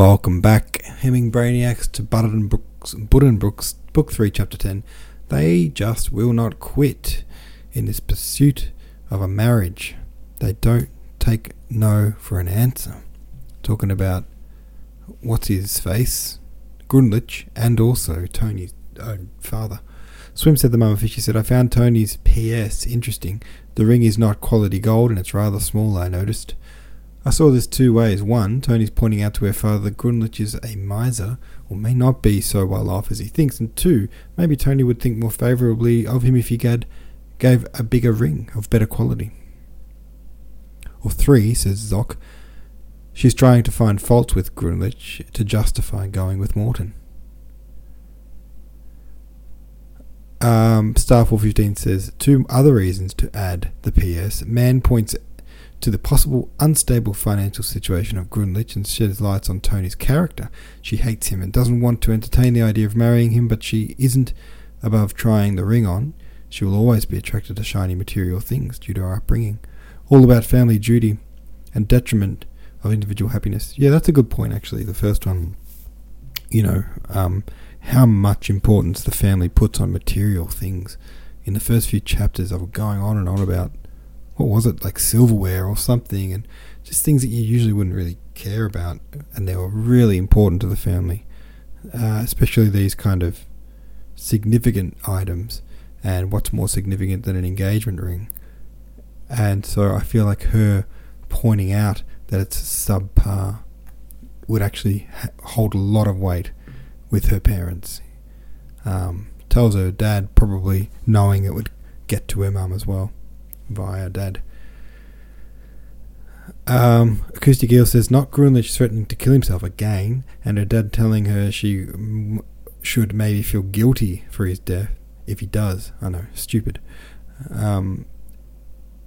Welcome back, Hemming Brainiacs, to Buddenbrooks, Buddenbrooks, Book 3, Chapter 10. They just will not quit in this pursuit of a marriage. They don't take no for an answer. Talking about what's his face, Grunlich, and also Tony's own father. Swim said the mama fishy said, I found Tony's PS interesting. The ring is not quality gold and it's rather small, I noticed. I saw this two ways. One, Tony's pointing out to her father that Grunlich is a miser, or may not be so well off as he thinks. And two, maybe Tony would think more favourably of him if he had, gave a bigger ring of better quality. Or three, says Zoc, she's trying to find faults with Grunlich to justify going with Morton. Um, Star415 says, two other reasons to add the PS. Man points to the possible unstable financial situation of Grunlich and sheds light on Tony's character. She hates him and doesn't want to entertain the idea of marrying him, but she isn't above trying the ring on. She will always be attracted to shiny material things due to her upbringing. All about family duty and detriment of individual happiness. Yeah, that's a good point, actually. The first one, you know, um, how much importance the family puts on material things. In the first few chapters, I was going on and on about what was it like silverware or something, and just things that you usually wouldn't really care about, and they were really important to the family, uh, especially these kind of significant items. And what's more significant than an engagement ring? And so I feel like her pointing out that it's subpar would actually hold a lot of weight with her parents. Um, tells her dad probably knowing it would get to her mum as well via dad. Um, Acoustic Eel says not Grunlich threatening to kill himself again, and her dad telling her she m- should maybe feel guilty for his death if he does. I know, stupid. Um,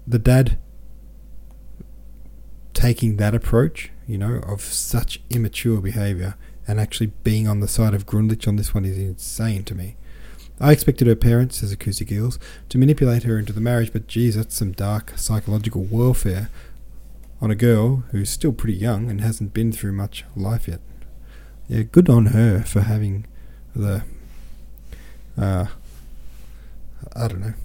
the dad taking that approach, you know, of such immature behaviour and actually being on the side of Grunlich on this one is insane to me. I expected her parents, says Eels, to manipulate her into the marriage, but geez, that's some dark psychological warfare on a girl who's still pretty young and hasn't been through much life yet. Yeah, good on her for having the, uh, I don't know,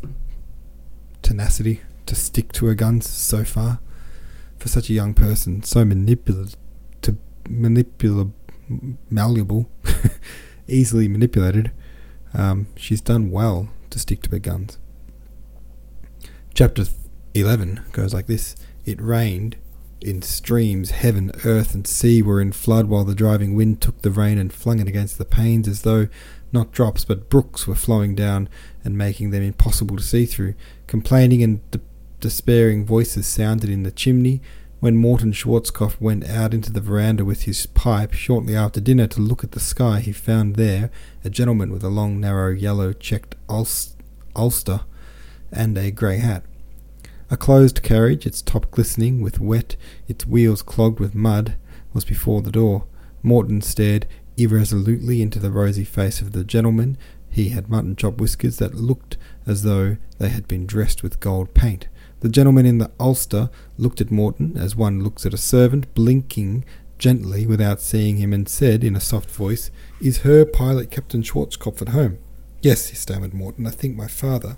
tenacity to stick to her guns so far. For such a young person, so manipulative, to manipulable, malleable, easily manipulated. Um, she's done well to stick to her guns. Chapter 11 goes like this It rained in streams, heaven, earth, and sea were in flood, while the driving wind took the rain and flung it against the panes as though not drops but brooks were flowing down and making them impossible to see through. Complaining and de- despairing voices sounded in the chimney, when Morton Schwarzkopf went out into the veranda with his pipe shortly after dinner to look at the sky, he found there a gentleman with a long, narrow, yellow checked ulster and a grey hat. A closed carriage, its top glistening with wet, its wheels clogged with mud, was before the door. Morton stared irresolutely into the rosy face of the gentleman. He had mutton chop whiskers that looked as though they had been dressed with gold paint. The gentleman in the ulster looked at Morton as one looks at a servant, blinking gently without seeing him, and said in a soft voice, Is Herr pilot Captain Schwarzkopf at home? Yes, he stammered Morton. I think my father.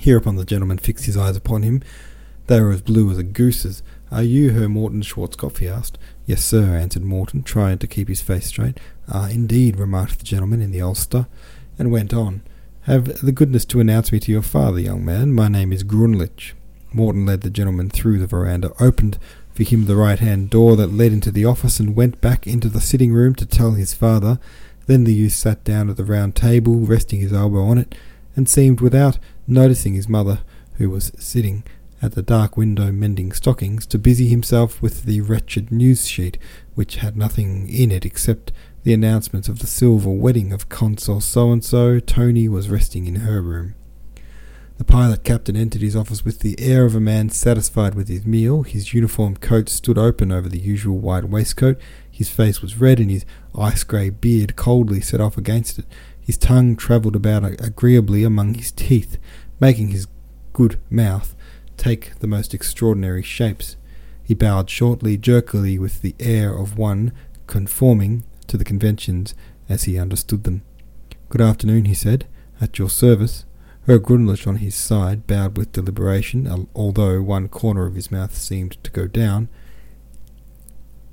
Hereupon the gentleman fixed his eyes upon him. They were as blue as a goose's. Are you Herr Morton Schwarzkopf? he asked. Yes, sir, answered Morton, trying to keep his face straight. Ah, indeed, remarked the gentleman in the ulster, and went on. Have the goodness to announce me to your father, young man. My name is Grunlich. Morton led the gentleman through the veranda, opened for him the right hand door that led into the office, and went back into the sitting room to tell his father. Then the youth sat down at the round table, resting his elbow on it, and seemed without noticing his mother, who was sitting at the dark window mending stockings, to busy himself with the wretched news sheet, which had nothing in it except the announcement of the silver wedding of Consul so and so, Tony was resting in her room. The pilot captain entered his office with the air of a man satisfied with his meal. His uniform coat stood open over the usual white waistcoat. His face was red, and his ice grey beard coldly set off against it. His tongue travelled about agreeably among his teeth, making his good mouth take the most extraordinary shapes. He bowed shortly, jerkily, with the air of one conforming to the conventions as he understood them. Good afternoon, he said. At your service. Herr Grunlich on his side bowed with deliberation, although one corner of his mouth seemed to go down.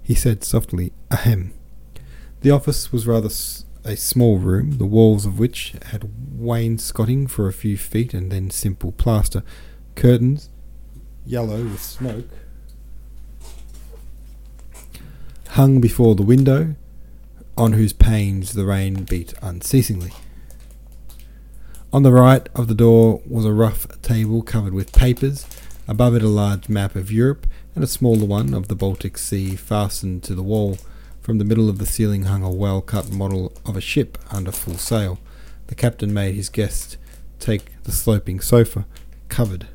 He said softly, Ahem. The office was rather a small room, the walls of which had wainscoting for a few feet and then simple plaster, curtains, yellow with smoke, hung before the window, on whose panes the rain beat unceasingly. On the right of the door was a rough table covered with papers, above it a large map of Europe, and a smaller one of the Baltic Sea fastened to the wall. From the middle of the ceiling hung a well cut model of a ship under full sail. The captain made his guest take the sloping sofa, covered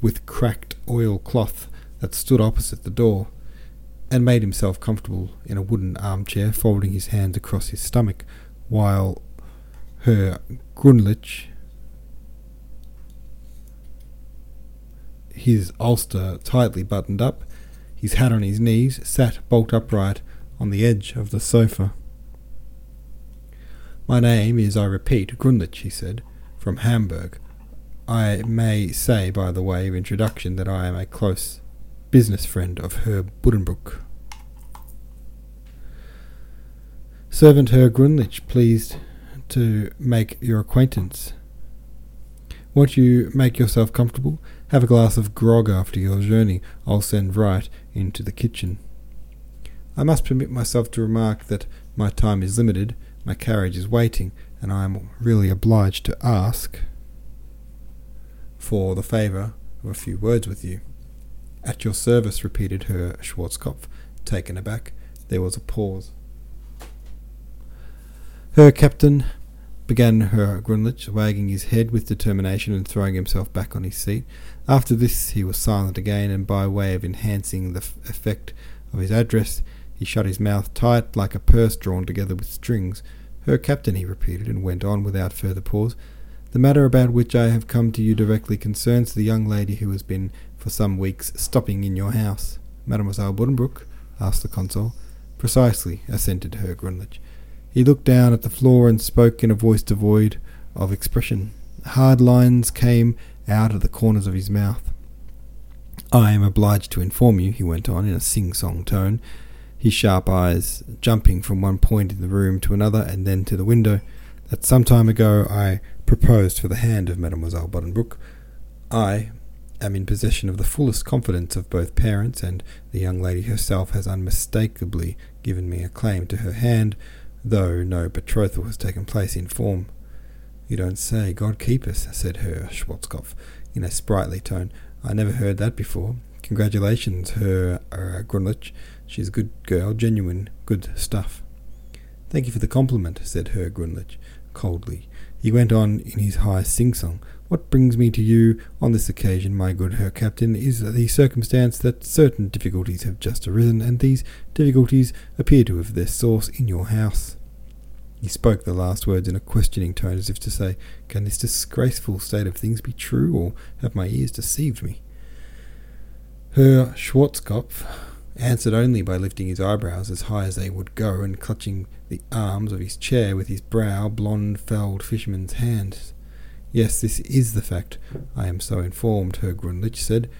with cracked oil cloth, that stood opposite the door, and made himself comfortable in a wooden armchair, folding his hands across his stomach, while Herr Grunlich, his ulster tightly buttoned up, his hat on his knees, sat bolt upright on the edge of the sofa. My name is, I repeat, Grunlich, he said, from Hamburg. I may say, by the way of introduction, that I am a close business friend of Herr Buddenbrook. Servant Herr Grunlich, pleased to make your acquaintance. Won't you make yourself comfortable? Have a glass of grog after your journey. I'll send right into the kitchen. I must permit myself to remark that my time is limited, my carriage is waiting, and I am really obliged to ask for the favour of a few words with you. At your service, repeated Herr Schwarzkopf, taken aback. There was a pause. Herr Captain, began Herr Grunlich, wagging his head with determination and throwing himself back on his seat. After this he was silent again, and by way of enhancing the f- effect of his address, he shut his mouth tight like a purse drawn together with strings. Herr Captain, he repeated, and went on without further pause. The matter about which I have come to you directly concerns the young lady who has been for some weeks stopping in your house. Mademoiselle Buddenbrook? asked the consul. Precisely, assented Herr Grunlich. He looked down at the floor and spoke in a voice devoid of expression. Hard lines came out of the corners of his mouth. I am obliged to inform you, he went on in a sing song tone, his sharp eyes jumping from one point in the room to another and then to the window, that some time ago I proposed for the hand of Mademoiselle Buddenbrook. I am in possession of the fullest confidence of both parents, and the young lady herself has unmistakably given me a claim to her hand though no betrothal has taken place in form. You don't say, God keep us, said Herr Schwarzkopf in a sprightly tone. I never heard that before. Congratulations, Herr uh, Grunlich. She's a good girl, genuine, good stuff. Thank you for the compliment, said Herr Grunlich, coldly. He went on in his high sing-song. What brings me to you on this occasion, my good Herr Captain, is the circumstance that certain difficulties have just arisen, and these difficulties appear to have their source in your house. He spoke the last words in a questioning tone, as if to say, Can this disgraceful state of things be true, or have my ears deceived me? Herr Schwarzkopf answered only by lifting his eyebrows as high as they would go, and clutching the arms of his chair with his brow, blond felled fisherman's hands. Yes, this is the fact, I am so informed, Herr Grunlich said,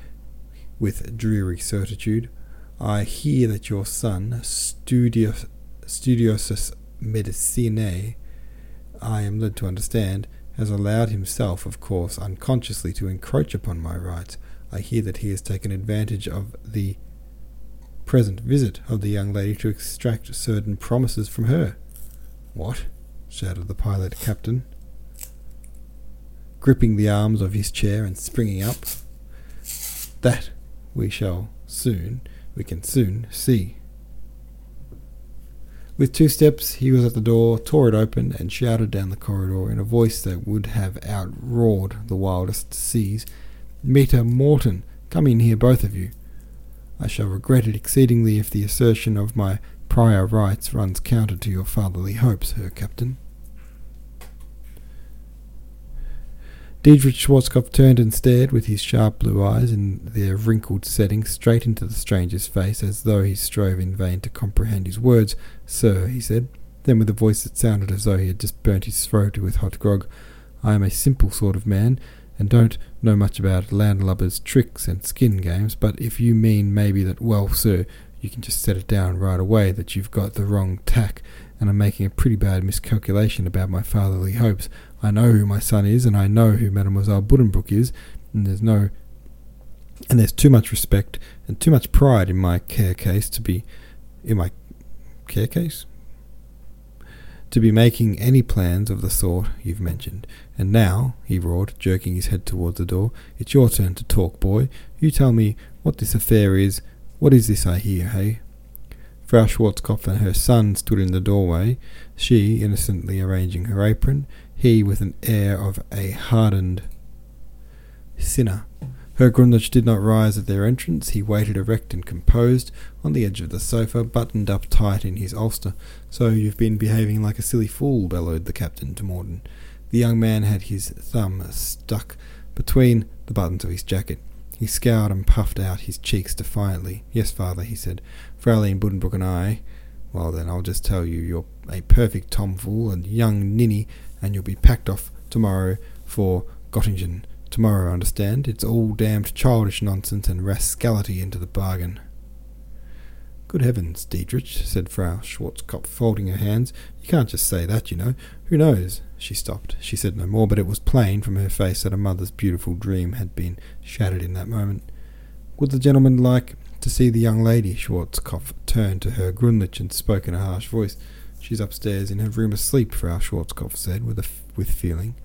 with dreary certitude. I hear that your son, Studios, Studiosus Medicinae, I am led to understand, has allowed himself, of course, unconsciously to encroach upon my rights. I hear that he has taken advantage of the present visit of the young lady to extract certain promises from her. What? shouted the pilot captain gripping the arms of his chair and springing up. That we shall soon, we can soon see. With two steps, he was at the door, tore it open, and shouted down the corridor in a voice that would have outroared the wildest seas Meta Morton, come in here, both of you. I shall regret it exceedingly if the assertion of my prior rights runs counter to your fatherly hopes, Herr Captain. Diedrich Schwarzkopf turned and stared with his sharp blue eyes in their wrinkled setting straight into the stranger's face as though he strove in vain to comprehend his words. Sir, he said, then with a voice that sounded as though he had just burnt his throat with hot grog, I am a simple sort of man, and don't know much about landlubbers' tricks and skin games, but if you mean maybe that, well, sir, you can just set it down right away that you've got the wrong tack, and I'm making a pretty bad miscalculation about my fatherly hopes. I know who my son is, and I know who Mademoiselle Buddenbrook is, and there's no and there's too much respect and too much pride in my care case to be in my care case to be making any plans of the sort you've mentioned. And now, he roared, jerking his head towards the door, it's your turn to talk, boy. You tell me what this affair is. What is this I hear, hey? Frau Schwarzkopf and her son stood in the doorway, she innocently arranging her apron, he with an air of a hardened sinner. Herr Grunlich did not rise at their entrance. He waited erect and composed on the edge of the sofa, buttoned up tight in his ulster. So you've been behaving like a silly fool, bellowed the captain to Morton. The young man had his thumb stuck between the buttons of his jacket. He scowled and puffed out his cheeks defiantly. Yes, father, he said. Fraulein Buddenbrook and I. Well, then, I'll just tell you, you're a perfect tomfool and young ninny, and you'll be packed off tomorrow for Gottingen. Tomorrow, understand? It's all damned childish nonsense and rascality into the bargain. Good heavens, Diedrich, said Frau Schwarzkopf, folding her hands. You can't just say that, you know. Who knows? She stopped. She said no more, but it was plain from her face that a mother's beautiful dream had been shattered in that moment. Would the gentleman like to see the young lady? Schwarzkopf turned to Herr Grunlich and spoke in a harsh voice. She's upstairs in her room asleep, Frau Schwarzkopf said with, a f- with feeling.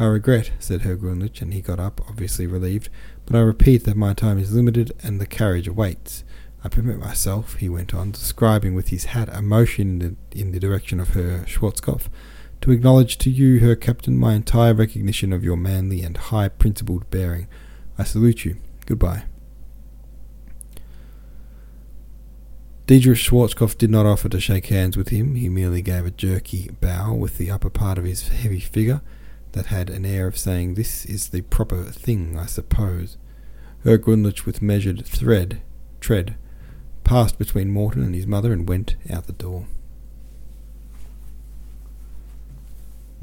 I regret, said Herr Grunlich, and he got up, obviously relieved, but I repeat that my time is limited and the carriage awaits. I permit myself, he went on, describing with his hat a motion in the, in the direction of Herr Schwarzkopf, to acknowledge to you, Herr Captain, my entire recognition of your manly and high principled bearing. I salute you. Goodbye. Diedrich Schwarzkopf did not offer to shake hands with him. He merely gave a jerky bow with the upper part of his heavy figure that had an air of saying, This is the proper thing, I suppose. Herr Grunlich, with measured thread, tread, passed between Morton and his mother and went out the door.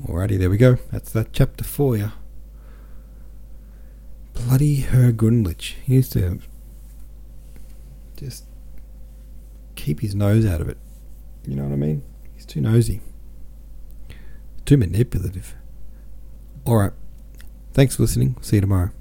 Alrighty, there we go. That's that chapter for you. Bloody Herr Grunlich. He used to just keep his nose out of it. You know what I mean? He's too nosy. Too manipulative. All right. Thanks for listening. See you tomorrow.